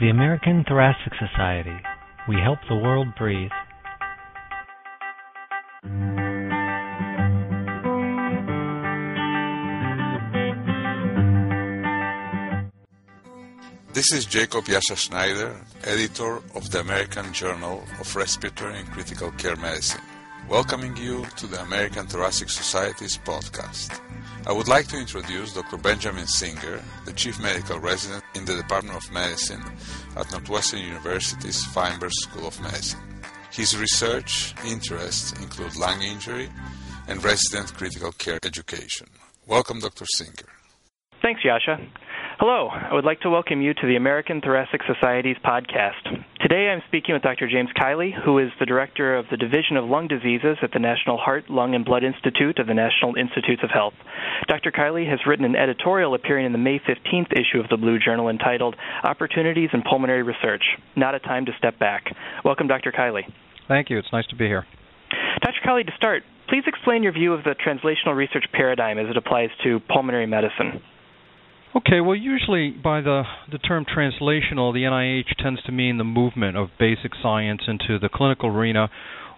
The American Thoracic Society. We help the world breathe. This is Jacob Iasha Sznajder, editor of the American Journal of Respiratory and Critical Care Medicine, welcoming you to the American Thoracic Society's podcast. I would like to introduce Dr. Benjamin Singer, the Chief Medical Resident in the Department of Medicine at Northwestern University's Feinberg School of Medicine. His research interests include lung injury and resident critical care education. Welcome, Dr. Singer. Thanks, Iasha. Hello, I would like to welcome you to the American Thoracic Society's podcast. Today I'm speaking with Dr. James Kiley, who is the director of the Division of Lung Diseases at the National Heart, Lung, and Blood Institute of the National Institutes of Health. Dr. Kiley has written an editorial appearing in the May 15th issue of the Blue Journal entitled Opportunities in Pulmonary Research Not a Time to Step Back. Welcome, Dr. Kiley. Thank you. It's nice to be here. Dr. Kiley, to start, please explain your view of the translational research paradigm as it applies to pulmonary medicine. Okay, well, usually by the, the term translational, the NIH tends to mean the movement of basic science into the clinical arena,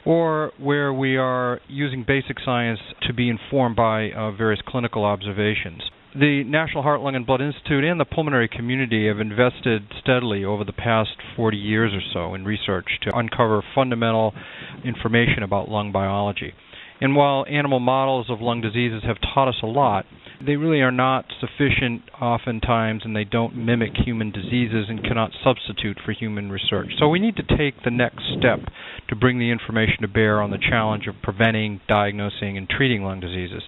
or where we are using basic science to be informed by uh, various clinical observations. The National Heart, Lung, and Blood Institute and the pulmonary community have invested steadily over the past 40 years or so in research to uncover fundamental information about lung biology. And while animal models of lung diseases have taught us a lot, they really are not sufficient oftentimes and they don't mimic human diseases and cannot substitute for human research. So we need to take the next step to bring the information to bear on the challenge of preventing, diagnosing, and treating lung diseases.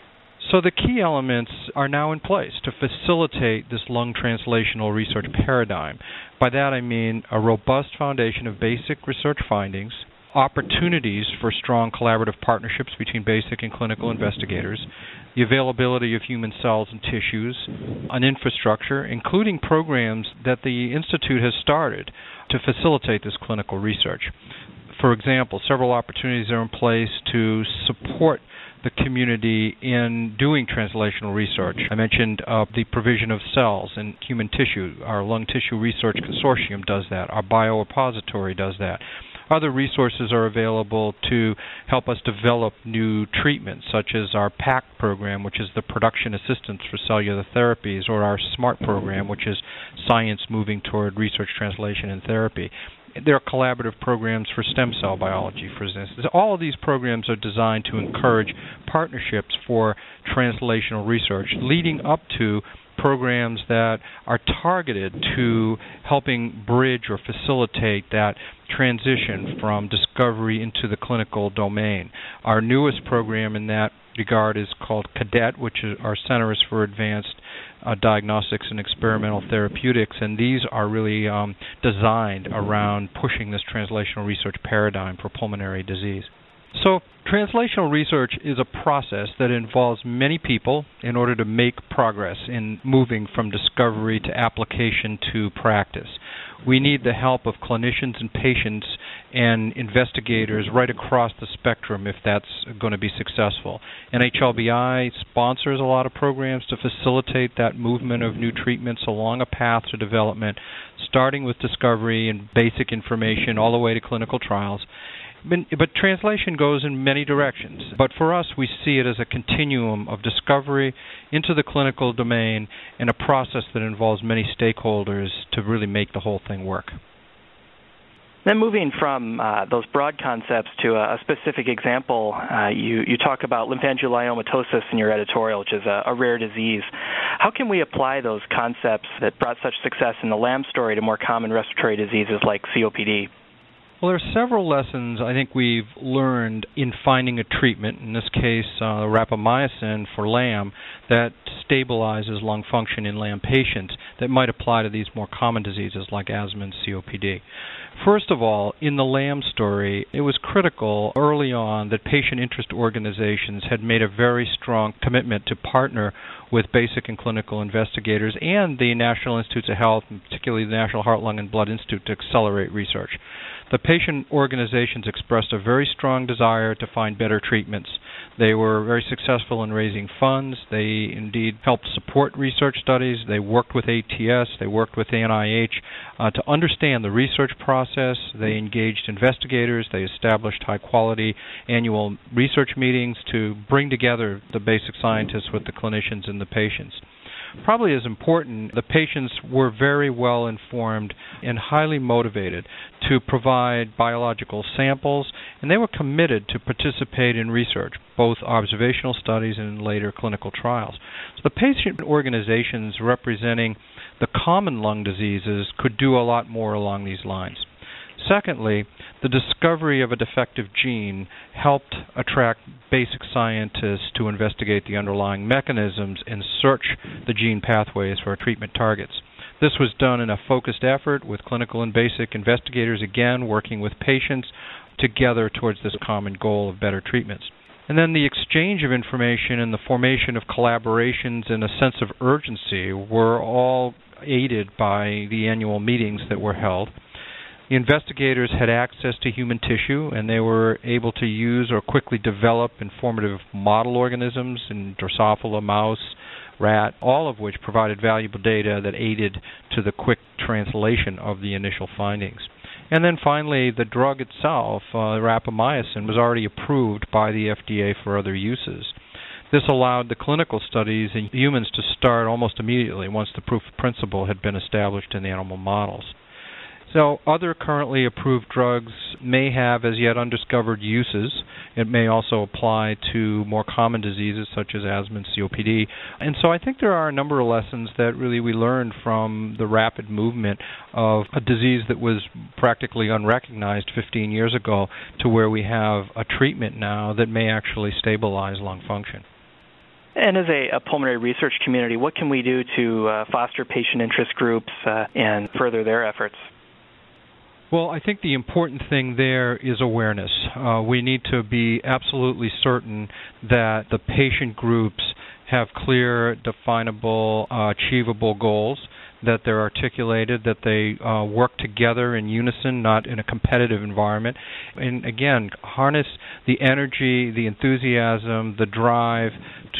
So the key elements are now in place to facilitate this lung translational research paradigm. By that I mean a robust foundation of basic research findings, opportunities for strong collaborative partnerships between basic and clinical investigators, the availability of human cells and tissues, an infrastructure, including programs that the Institute has started to facilitate this clinical research. For example, several opportunities are in place to support the community in doing translational research. I mentioned uh, the provision of cells and human tissue. Our Lung Tissue Research Consortium does that. Our biorepository does that. Other resources are available to help us develop new treatments, such as our PACT program, which is the Production Assistance for Cellular Therapies, or our SMART program, which is Science Moving Toward Research Translation and Therapy. There are collaborative programs for stem cell biology, for instance. All of these programs are designed to encourage partnerships for translational research, leading up to programs that are targeted to helping bridge or facilitate that transition from discovery into the clinical domain. Our newest program in that regard is called CADET, which is our is for Advanced uh, Diagnostics and Experimental Therapeutics, and these are really um, designed around pushing this translational research paradigm for pulmonary disease. So, translational research is a process that involves many people in order to make progress in moving from discovery to application to practice. We need the help of clinicians and patients and investigators right across the spectrum if that's going to be successful. NHLBI sponsors a lot of programs to facilitate that movement of new treatments along a path to development, starting with discovery and basic information all the way to clinical trials. But translation goes in many directions. But for us, we see it as a continuum of discovery into the clinical domain and a process that involves many stakeholders to really make the whole thing work. Then moving from uh, those broad concepts to a, specific example, uh, you, you talk about lymphangioleiomyomatosis in your editorial, which is a, a, rare disease. How can we apply those concepts that brought such success in the LAM story to more common respiratory diseases like COPD? Well, there are several lessons I think we've learned in finding a treatment, in this case, uh, rapamycin for LAM, that stabilizes lung function in LAM patients that might apply to these more common diseases like asthma and COPD. First of all, in the LAM story, it was critical early on that patient interest organizations had made a very strong commitment to partner with basic and clinical investigators and the National Institutes of Health, particularly the National Heart, Lung, and Blood Institute, to accelerate research. The patient organizations expressed a very strong desire to find better treatments. They were very successful in raising funds. They indeed helped support research studies. They worked with ATS, they worked with NIH uh, to understand the research process. They engaged investigators. They established high quality annual research meetings to bring together the basic scientists with the clinicians and the patients probably as important, the patients were very well informed and highly motivated to provide biological samples, and they were committed to participate in research, both observational studies and later clinical trials. So the patient organizations representing the common lung diseases could do a lot more along these lines. Secondly, the discovery of a defective gene helped attract basic scientists to investigate the underlying mechanisms and search the gene pathways for treatment targets. This was done in a focused effort with clinical and basic investigators, again, working with patients together towards this common goal of better treatments. And then the exchange of information and the formation of collaborations and a sense of urgency were all aided by the annual meetings that were held. Investigators had access to human tissue and they were able to use or quickly develop informative model organisms in Drosophila mouse, rat, all of which provided valuable data that aided to the quick translation of the initial findings. And then finally, the drug itself, uh, rapamycin, was already approved by the FDA for other uses. This allowed the clinical studies in humans to start almost immediately once the proof of principle had been established in the animal models. So, other currently approved drugs may have as yet undiscovered uses. It may also apply to more common diseases such as asthma and COPD. And so, I think there are a number of lessons that really we learned from the rapid movement of a disease that was practically unrecognized 15 years ago to where we have a treatment now that may actually stabilize lung function. And as a, a, pulmonary research community, what can we do to uh, foster patient interest groups uh, and further their efforts? Well, I think the important thing there is awareness. Uh, we need to be absolutely certain that the patient groups have clear, definable, uh, achievable goals that they're articulated, that they uh, work together in unison, not in a competitive environment. And again, harness the energy, the enthusiasm, the drive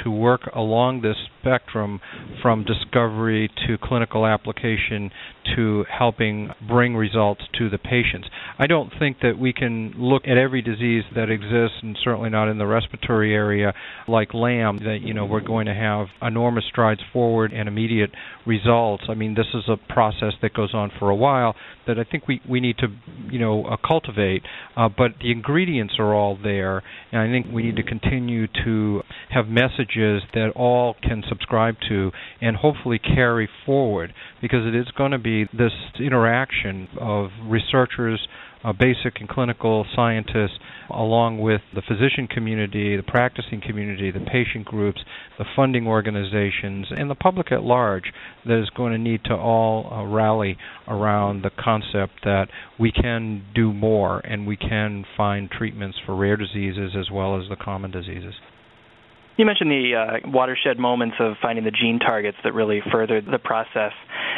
to work along this spectrum from discovery to clinical application to helping bring results to the patients. I don't think that we can look at every disease that exists, and certainly not in the respiratory area, like LAM, that you know we're going to have enormous strides forward and immediate results. I mean, this is a process that goes on for a while that I think we we need to you know uh, cultivate, uh, but the ingredients are all there, and I think we need to continue to have messages that all can subscribe to and hopefully carry forward because it is going to be this interaction of researchers uh, basic and clinical scientists, along with the physician community, the practicing community, the patient groups, the funding organizations, and the public at large that is going to need to all uh, rally around the concept that we can do more and we can find treatments for rare diseases as well as the common diseases. You mentioned the uh, watershed moments of finding the gene targets that really furthered the process,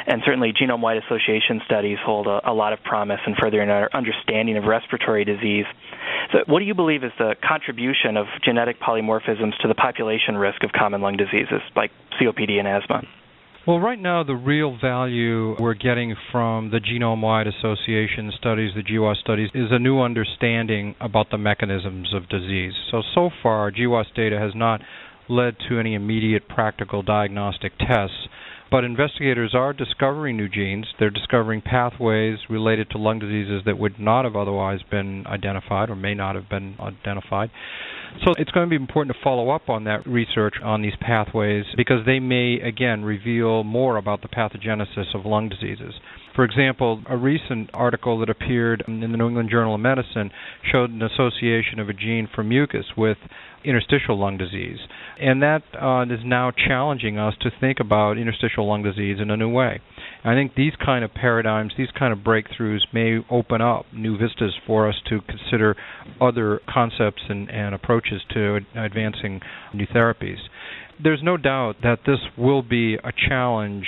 and certainly genome-wide association studies hold a, a lot of promise in furthering our understanding of respiratory disease. So, what do you believe is the contribution of genetic polymorphisms to the population risk of common lung diseases like COPD and asthma? Well, right now, the real value we're getting from the genome wide association studies, the GWAS studies, is a new understanding about the mechanisms of disease. So, so far, GWAS data has not led to any immediate practical diagnostic tests. But investigators are discovering new genes. They're discovering pathways related to lung diseases that would not have otherwise been identified or may not have been identified. So it's going to be important to follow up on that research on these pathways because they may, again, reveal more about the pathogenesis of lung diseases. For example, a recent article that appeared in the New England Journal of Medicine showed an association of a gene for mucus with interstitial lung disease. And that uh, is now challenging us to think about interstitial lung disease in a new way. I think these kind of paradigms, these kind of breakthroughs may open up new vistas for us to consider other concepts and, and approaches to advancing new therapies. There's no doubt that this will be a challenge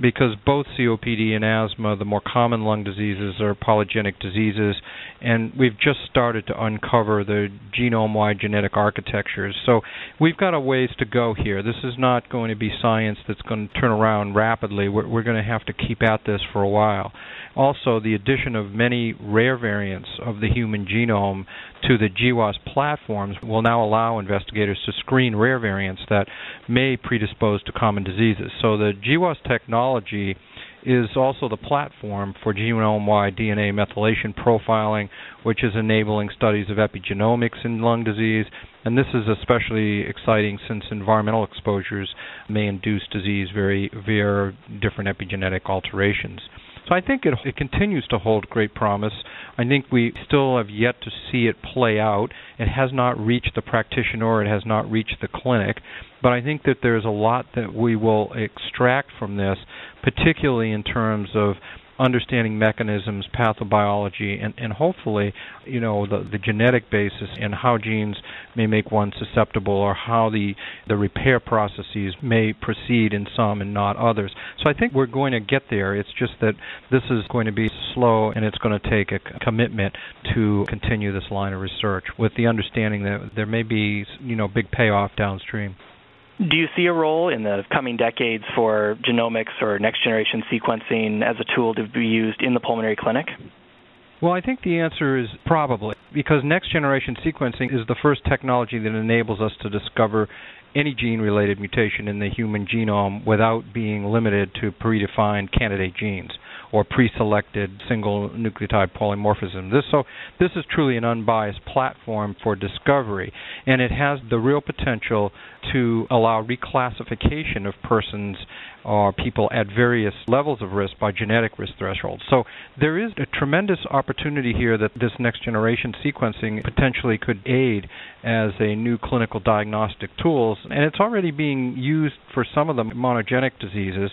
because both COPD and asthma, the more common lung diseases, are polygenic diseases, and we've just started to uncover the genome wide genetic architectures. So we've got a ways to go here. This is not going to be science that's going to turn around rapidly. We're, we're going to have to keep at this for a while. Also, the addition of many rare variants of the human genome to the GWAS platforms will now allow investigators to screen rare variants that may predispose to common diseases. So the GWAS technology is also the platform for genome-wide DNA methylation profiling, which is enabling studies of epigenomics in lung disease. And this is especially exciting since environmental exposures may induce disease very via different epigenetic alterations. So I think it, it continues to hold great promise. I think we still have yet to see it play out. It has not reached the practitioner, it has not reached the clinic. But I think that there's a lot that we will extract from this, particularly in terms of understanding mechanisms, pathobiology, and, and hopefully, you know, the, the genetic basis and how genes may make one susceptible or how the, the repair processes may proceed in some and not others. So I think we're going to get there. It's just that this is going to be slow and it's going to take a commitment to continue this line of research with the understanding that there may be, you know, big payoff downstream. Do you see a role in the coming decades for genomics or next generation sequencing as a tool to be used in the pulmonary clinic? Well, I think the answer is probably, because next generation sequencing is the first technology that enables us to discover any gene related mutation in the human genome without being limited to predefined candidate genes or pre-selected single nucleotide polymorphism. This so this is truly an unbiased platform for discovery, and it has the real potential to allow reclassification of persons or people at various levels of risk by genetic risk thresholds. So there is a tremendous opportunity here that this next generation sequencing potentially could aid as a new clinical diagnostic tools, and it's already being used for some of the monogenic diseases.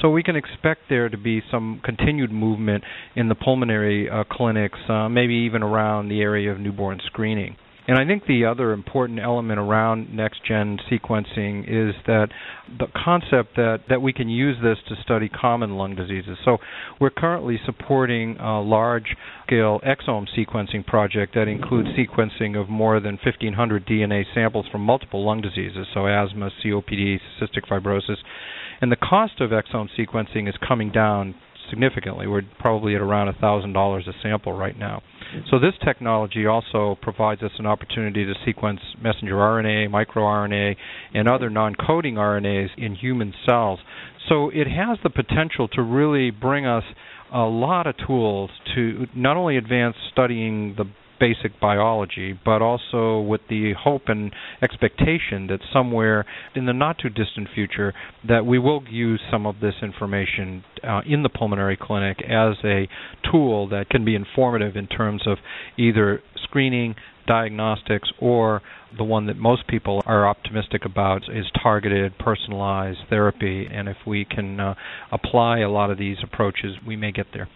So we can expect there to be some continued movement in the pulmonary uh, clinics, uh, maybe even around the area of newborn screening. And I think the other important element around next gen sequencing is that the concept that, that we can use this to study common lung diseases. So we're currently supporting a large scale exome sequencing project that includes sequencing of more than 1,500 DNA samples from multiple lung diseases, so asthma, COPD, cystic fibrosis. And the cost of exome sequencing is coming down significantly. We're probably at around $1,000 a sample right now. So this technology also provides us an opportunity to sequence messenger RNA, microRNA, and other non-coding RNAs in human cells. So it has the potential to really bring us a lot of tools to not only advance studying the basic biology, but also with the hope and expectation that somewhere in the not too distant future that we will use some of this information uh, in the pulmonary clinic as a tool that can be informative in terms of either screening, diagnostics, or the one that most people are optimistic about is targeted, personalized therapy. And if we can uh, apply a lot of these approaches, we may get there.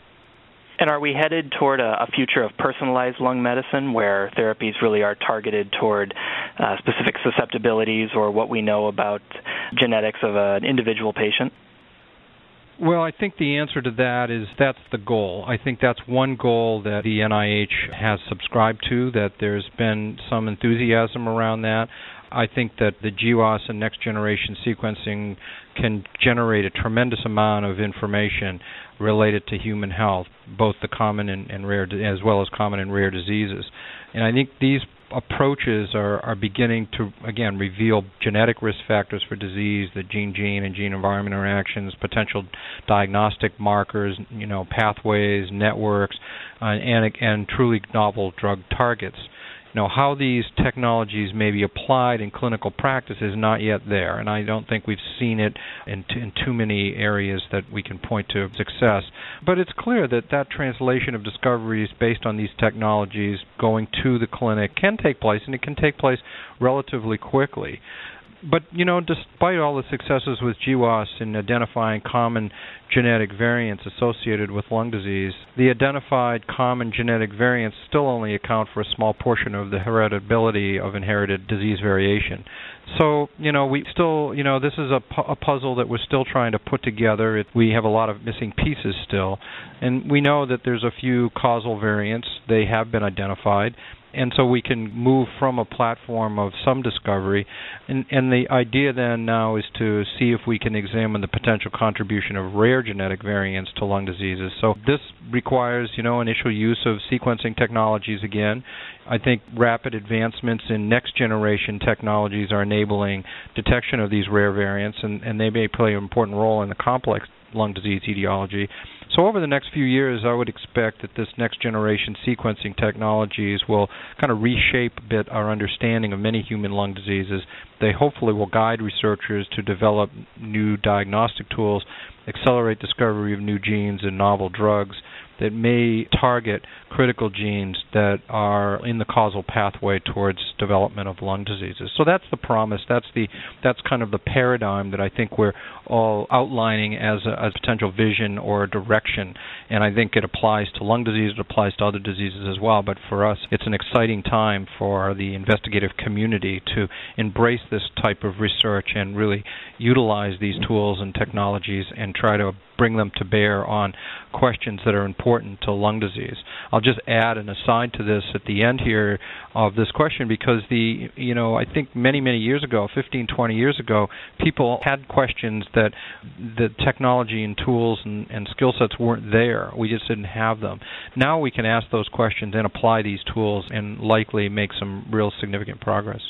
And are we headed toward a, a, future of personalized lung medicine where therapies really are targeted toward uh, specific susceptibilities or what we know about genetics of an individual patient? Well, I think the answer to that is that's the goal. I think that's one goal that the NIH has subscribed to, that there's been some enthusiasm around that. I think that the GWAS and next generation sequencing can generate a tremendous amount of information related to human health, both the common and, and rare, as well as common and rare diseases. And I think these approaches are, are beginning to again reveal genetic risk factors for disease, the gene-gene and gene-environment interactions, potential diagnostic markers, you know, pathways, networks, uh, and and truly novel drug targets. Now, how these technologies may be applied in clinical practice is not yet there, and I don't think we've seen it in, t- in too many areas that we can point to success. But it's clear that that translation of discoveries based on these technologies going to the clinic can take place, and it can take place relatively quickly but you know, despite all the successes with GWAS in identifying common genetic variants associated with lung disease, the identified common genetic variants still only account for a small portion of the heritability of inherited disease variation. So, you know, we still, you know, this is a, pu- a puzzle that we're still trying to put together. It, we have a lot of missing pieces still. And we know that there's a few causal variants. They have been identified and so we can move from a platform of some discovery. And, and the idea then now is to see if we can examine the potential contribution of rare genetic variants to lung diseases. So this requires you know initial use of sequencing technologies again. I think rapid advancements in next generation technologies are enabling detection of these rare variants and, and they may play an important role in the complex lung disease etiology so over the next few years, I would expect that this next generation sequencing technologies will kind of reshape a bit our understanding of many human lung diseases. They hopefully will guide researchers to develop new diagnostic tools, accelerate discovery of new genes and novel drugs, that may target critical genes that are in the causal pathway towards development of lung diseases. So that's the promise. That's the that's kind of the paradigm that I think we're all outlining as a, potential vision or direction. And I think it applies to lung disease. It applies to other diseases as well. But for us, it's an exciting time for the investigative community to embrace this type of research and really utilize these tools and technologies and try to bring them to bear on questions that are important to lung disease. I'll just add an aside to this at the end here of this question because the you know I think many many years ago, 15 20 years ago, people had questions that the technology and tools and, and skill sets weren't there. We just didn't have them. Now we can ask those questions and apply these tools and likely make some real significant progress.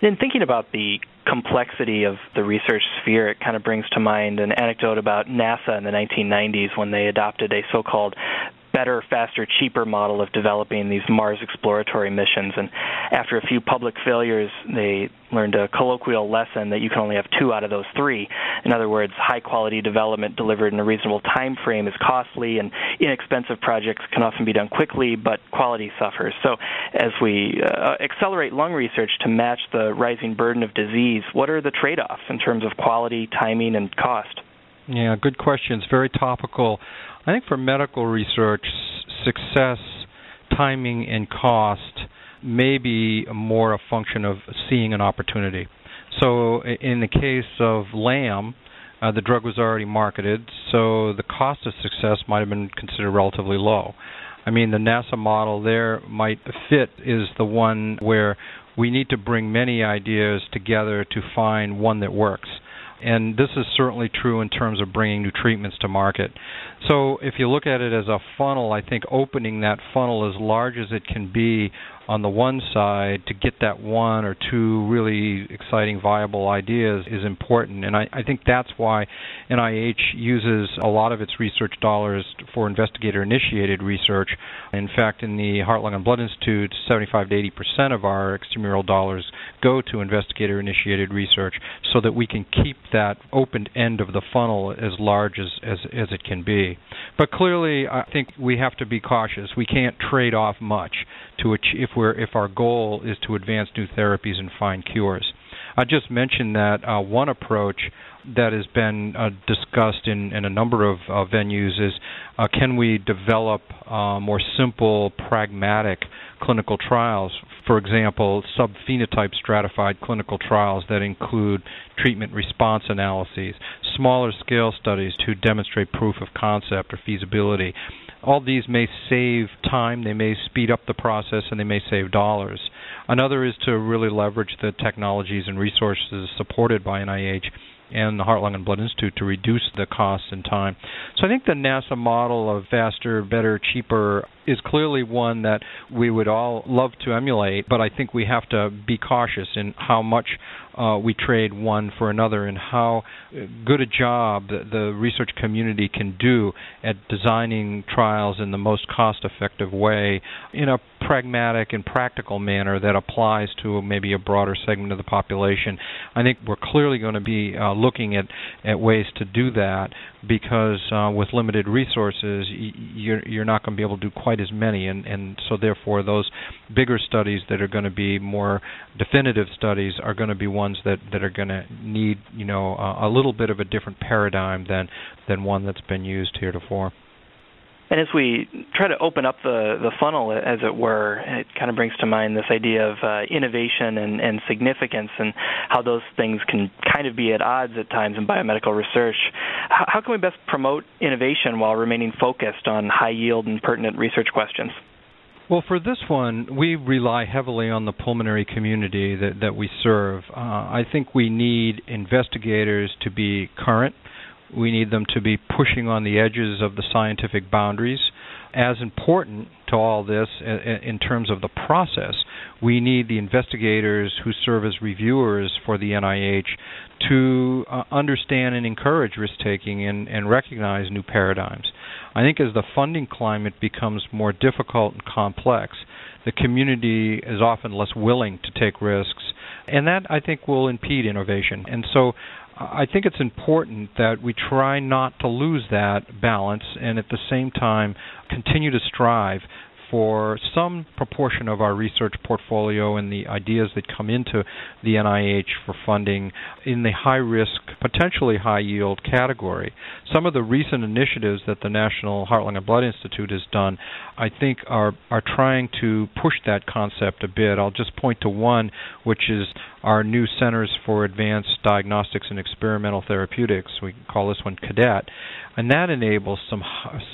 In thinking about the complexity of the research sphere, it kind of brings to mind an anecdote about NASA in the 1990s when they adopted a so called better, faster, cheaper model of developing these Mars exploratory missions. And after a few public failures, they learned a colloquial lesson that you can only have two out of those three. In other words, high quality development delivered in a reasonable time frame is costly, and inexpensive projects can often be done quickly, but quality suffers. So, as we uh, accelerate lung research to match the rising burden of disease, what are the trade offs in terms of quality, timing, and cost? Yeah, good questions. Very topical. I think for medical research, success, timing, and cost may be more a function of seeing an opportunity. So, in the case of LAM, uh, the drug was already marketed, so the cost of success might have been considered relatively low. I mean, the NASA model there might fit is the one where we need to bring many ideas together to find one that works and this is certainly true in terms of bringing new treatments to market. So if you look at it as a funnel, I think opening that funnel as large as it can be on the one side to get that one or two really exciting, viable ideas is important. And I, I think that's why NIH uses a lot of its research dollars for investigator initiated research. In fact, in the Heart, Lung, and Blood Institute, 75 to 80 percent of our extramural dollars go to investigator initiated research so that we can keep that open end of the funnel as large as, as, as it can be. But clearly, I think we have to be cautious. We can't trade off much to if we're if our goal is to advance new therapies and find cures. I just mentioned that uh, one approach that has been uh, discussed in, in, a number of uh, venues is uh, can we develop uh, more simple, pragmatic clinical trials? For example, subphenotype stratified clinical trials that include treatment response analyses, smaller scale studies to demonstrate proof of concept or feasibility all these may save time, they may speed up the process, and they may save dollars. Another is to really leverage the technologies and resources supported by NIH and the Heart, Lung, and Blood Institute to reduce the costs and time. So I think the NASA model of faster, better, cheaper is clearly one that we would all love to emulate, but I think we have to be cautious in how much uh, we trade one for another and how good a job the, the research community can do at designing trials in the most cost effective way in a pragmatic and practical manner that applies to maybe a broader segment of the population. I think we're clearly going to be uh, looking at, at ways to do that because uh, with limited resources, you're, you're not going to be able to do quite as many, and, and so therefore those bigger studies that are going to be more definitive studies are going to be ones that that are going to need you know a, a little bit of a different paradigm than than one that's been used heretofore. And as we try to open up the, the funnel, as it were, it kind of brings to mind this idea of uh, innovation and, and significance and how those things can kind of be at odds at times in biomedical research. How, how can we best promote innovation while remaining focused on high yield and pertinent research questions? Well, for this one, we rely heavily on the pulmonary community that, that we serve. Uh, I think we need investigators to be current we need them to be pushing on the edges of the scientific boundaries. As important to all this in terms of the process, we need the investigators who serve as reviewers for the NIH to uh, understand and encourage risk taking and, and recognize new paradigms. I think as the funding climate becomes more difficult and complex, the community is often less willing to take risks, and that I think will impede innovation. And so I think it's important that we try not to lose that balance and at the same time continue to strive for some proportion of our research portfolio and the ideas that come into the NIH for funding in the high risk, potentially high yield category. Some of the recent initiatives that the National Heart, Lung, and Blood Institute has done, I think, are, are trying to push that concept a bit. I'll just point to one, which is our new Centers for Advanced Diagnostics and Experimental Therapeutics. We call this one CADET, and that enables some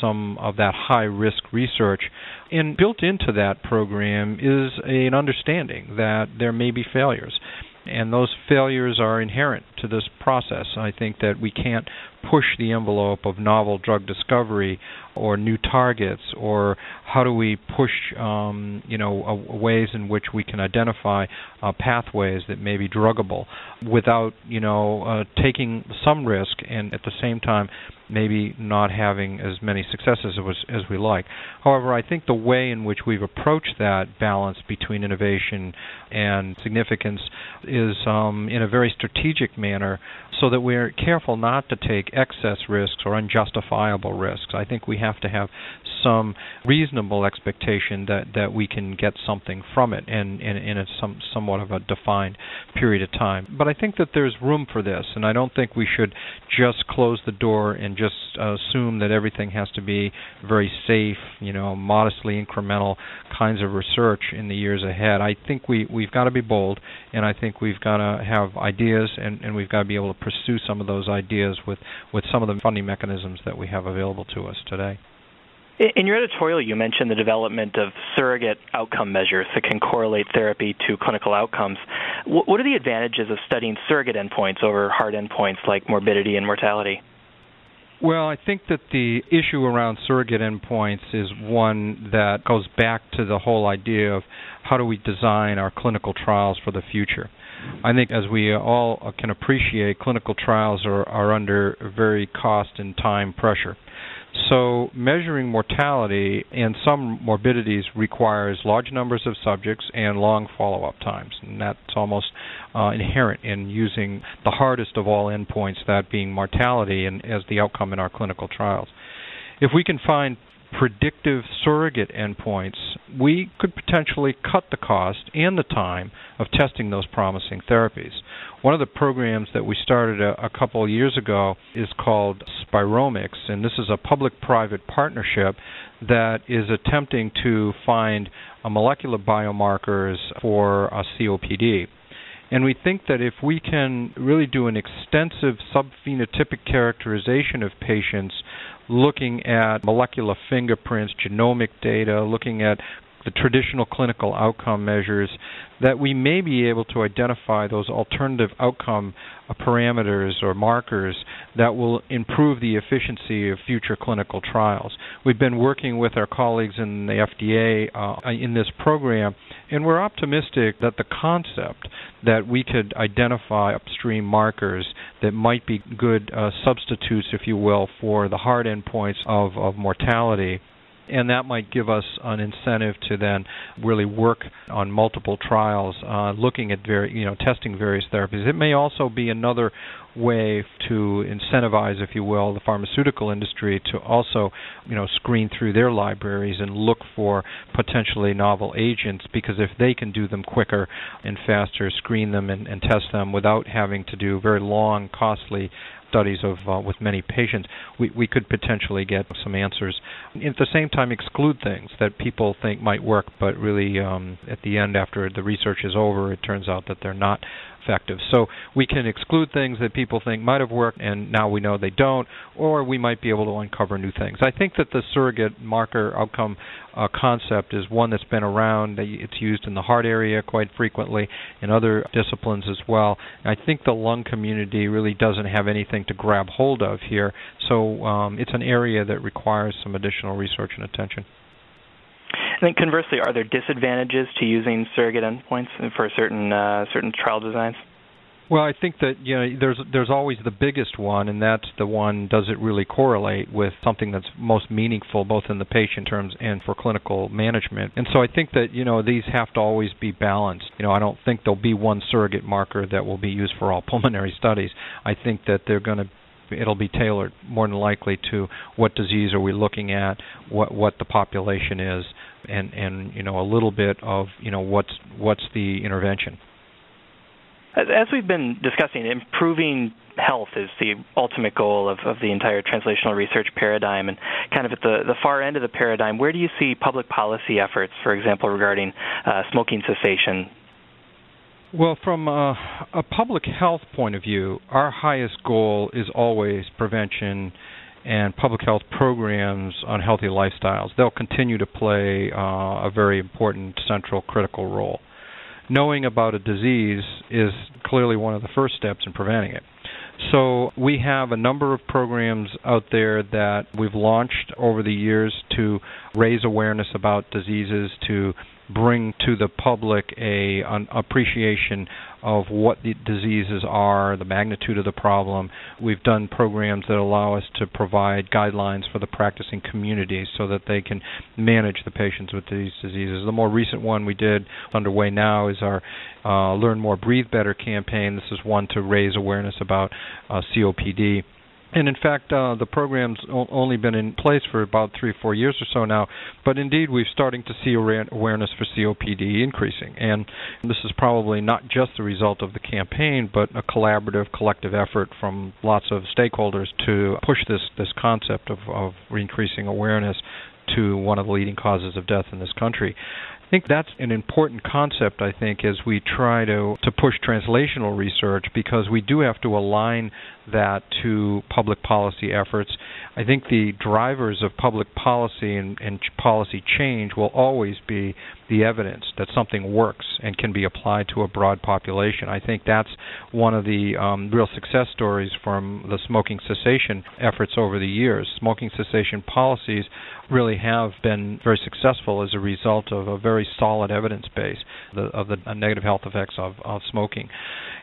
some of that high risk research. And built into that program is an understanding that there may be failures and those failures are inherent to this process. I think that we can't push the envelope of novel drug discovery or new targets or how do we push um, you know ways in which we can identify uh, pathways that may be druggable without you know uh, taking some risk and at the same time maybe not having as many successes as, as we like. However, I think the way in which we've approached that balance between innovation and significance is um, in a very strategic manner so that we're careful not to take excess risks or unjustifiable risks. I think we have to have some reasonable expectation that, that we can get something from it and in a some, somewhat of a defined period of time. But I think that there's room for this, and I don't think we should just close the door and just assume that everything has to be very safe, you know, modestly incremental kinds of research in the years ahead. I think we, we've got to be bold, and I think we've got to have ideas, and, and we've got to be able to pursue some of those ideas with, with some of the funding mechanisms that we have available to us today. In your editorial, you mentioned the development of surrogate outcome measures that can correlate therapy to clinical outcomes. What are the advantages of studying surrogate endpoints over hard endpoints like morbidity and mortality? Well, I think that the issue around surrogate endpoints is one that goes back to the whole idea of how do we design our clinical trials for the future. I think, as we all can appreciate, clinical trials are, are under very cost and time pressure. So, measuring mortality and some morbidities requires large numbers of subjects and long follow up times. And that's almost uh, inherent in using the hardest of all endpoints, that being mortality, and as the outcome in our clinical trials. If we can find predictive surrogate endpoints, we could potentially cut the cost and the time of testing those promising therapies. One of the programs that we started a, a couple of years ago is called Spiromics, and this is a public private partnership that is attempting to find uh, molecular biomarkers for uh, COPD. And we think that if we can really do an extensive subphenotypic characterization of patients looking at molecular fingerprints, genomic data, looking at the traditional clinical outcome measures, that we may be able to identify those alternative outcome uh, parameters or markers that will improve the efficiency of future clinical trials. We've been working with our colleagues in the FDA uh, in this program, and we're optimistic that the concept that we could identify upstream markers that might be good uh, substitutes, if you will, for the hard endpoints of, of mortality and that might give us an incentive to then really work on multiple trials, uh, looking at very, you know, testing various therapies. It may also be another way to incentivize, if you will, the pharmaceutical industry to also, you know, screen through their libraries and look for potentially novel agents because if they can do them quicker and faster, screen them and, and test them without having to do very long, costly studies of uh, with many patients, we, we could potentially get some answers. At the same time, exclude things that people think might work, but really um, at the end, after the research is over, it turns out that they're not effective. So we can exclude things that people think might have worked and now we know they don't, or we might be able to uncover new things. I think that the surrogate marker outcome uh, concept is one that's been around. It's used in the heart area quite frequently, in other disciplines as well. I think the lung community really doesn't have anything to grab hold of here, so um, it's an area that requires some additional research and attention. And think conversely, are there disadvantages to using surrogate endpoints for certain uh, certain trial designs? Well, I think that you know there's there's always the biggest one, and that's the one does it really correlate with something that's most meaningful both in the patient terms and for clinical management. And so I think that you know these have to always be balanced. You know, I don't think there'll be one surrogate marker that will be used for all pulmonary studies. I think that they're going to it'll be tailored more than likely to what disease are we looking at, what what the population is, and and you know a little bit of you know what's what's the intervention. As we've been discussing, improving health is the ultimate goal of, of the entire translational research paradigm. And kind of at the, the far end of the paradigm, where do you see public policy efforts, for example, regarding uh, smoking cessation? Well, from a, a public health point of view, our highest goal is always prevention and public health programs on healthy lifestyles. They'll continue to play uh, a very important central critical role. Knowing about a disease is clearly one of the first steps in preventing it. So we have a number of programs out there that we've launched over the years to raise awareness about diseases, to bring to the public a an appreciation of what the diseases are, the magnitude of the problem. We've done programs that allow us to provide guidelines for the practicing communities so that they can manage the patients with these diseases. The more recent one we did underway now is our uh, Learn More, Breathe Better campaign. This is one to raise awareness about uh, COPD and in fact, uh, the program's only been in place for about three or four years or so now. But indeed, we're starting to see awareness for COPD increasing. And this is probably not just the result of the campaign, but a collaborative, collective effort from lots of stakeholders to push this, this concept of, of increasing awareness to one of the leading causes of death in this country. I think that's an important concept, I think, as we try to, to push translational research because we do have to align that to public policy efforts. I think the drivers of public policy and, and policy change will always be the evidence that something works and can be applied to a broad population. I think that's one of the um, real success stories from the smoking cessation efforts over the years. Smoking cessation policies really have been very successful as a result of a very solid evidence base of the negative health effects of, of smoking.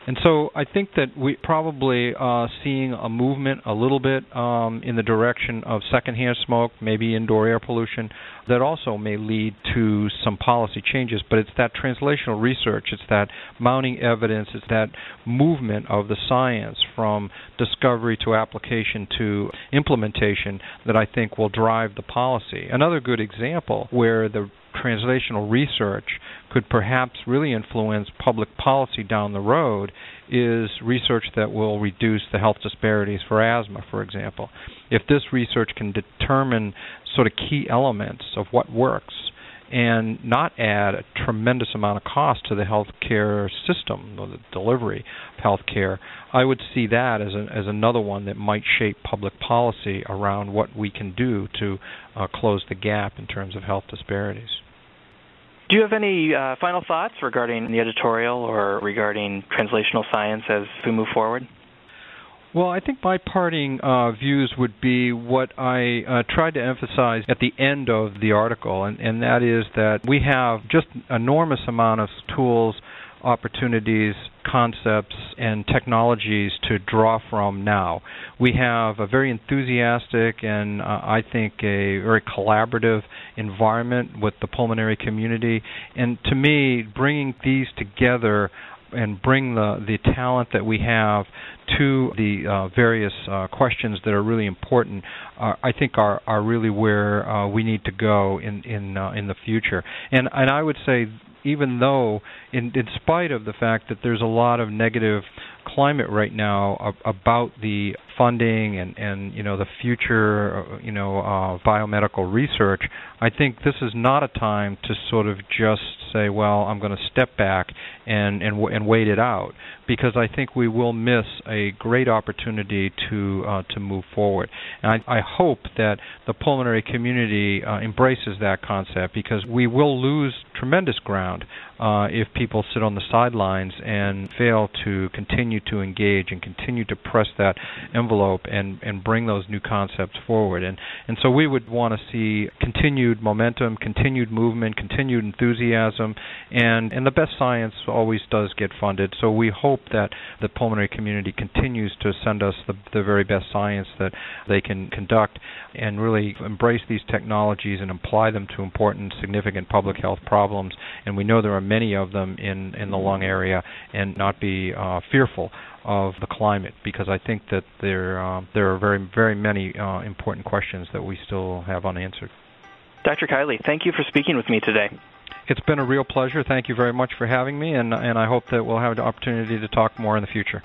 And so I think that we probably uh, seeing a movement a little bit um, in the direction of secondhand smoke, maybe indoor air pollution, that also may lead to some policy changes. But it's that translational research, it's that mounting evidence, it's that movement of the science from discovery to application to implementation that I think will drive the policy. Another good example where the translational research could perhaps really influence public policy down the road is research that will reduce the health disparities for asthma, for example. If this research can determine sort of key elements of what works and not add a tremendous amount of cost to the healthcare system or the delivery of healthcare, I would see that as a, as another one that might shape public policy around what we can do to uh, close the gap in terms of health disparities. Do you have any uh, final thoughts regarding the editorial or regarding translational science as we move forward? Well, I think my parting uh, views would be what I uh, tried to emphasize at the end of the article, and, and that is that we have just enormous amount of tools opportunities, concepts, and technologies to draw from now. We have a very enthusiastic and uh, I think a very collaborative environment with the pulmonary community, and to me, bringing these together and bring the the talent that we have to the uh, various uh, questions that are really important, uh, I think are are really where uh, we need to go in in uh, in the future. And and I would say even though in in spite of the fact that there's a lot of negative climate right now about the funding and and you know the future you know uh, biomedical research, I think this is not a time to sort of just say, well, I'm going to step back and and and wait it out because I think we will miss a great opportunity to uh, to move forward. And I, I hope that the pulmonary community uh, embraces that concept because we will lose tremendous ground uh, if people sit on the sidelines and fail to continue to engage and continue to press that envelope and, and bring those new concepts forward. And and so we would want to see continued momentum, continued movement, continued enthusiasm, and and the best science always does get funded. So we hope that the pulmonary community continues to send us the the very best science that they can conduct and really embrace these technologies and apply them to important, significant public health problems. And we know there are many of them in in the lung area, and not be uh, fearful of the climate because I think that there uh, there are very very many uh, important questions that we still have unanswered. Dr. Kiley, thank you for speaking with me today. It's been a real pleasure. Thank you very much for having me, and and I hope that we'll have the opportunity to talk more in the future.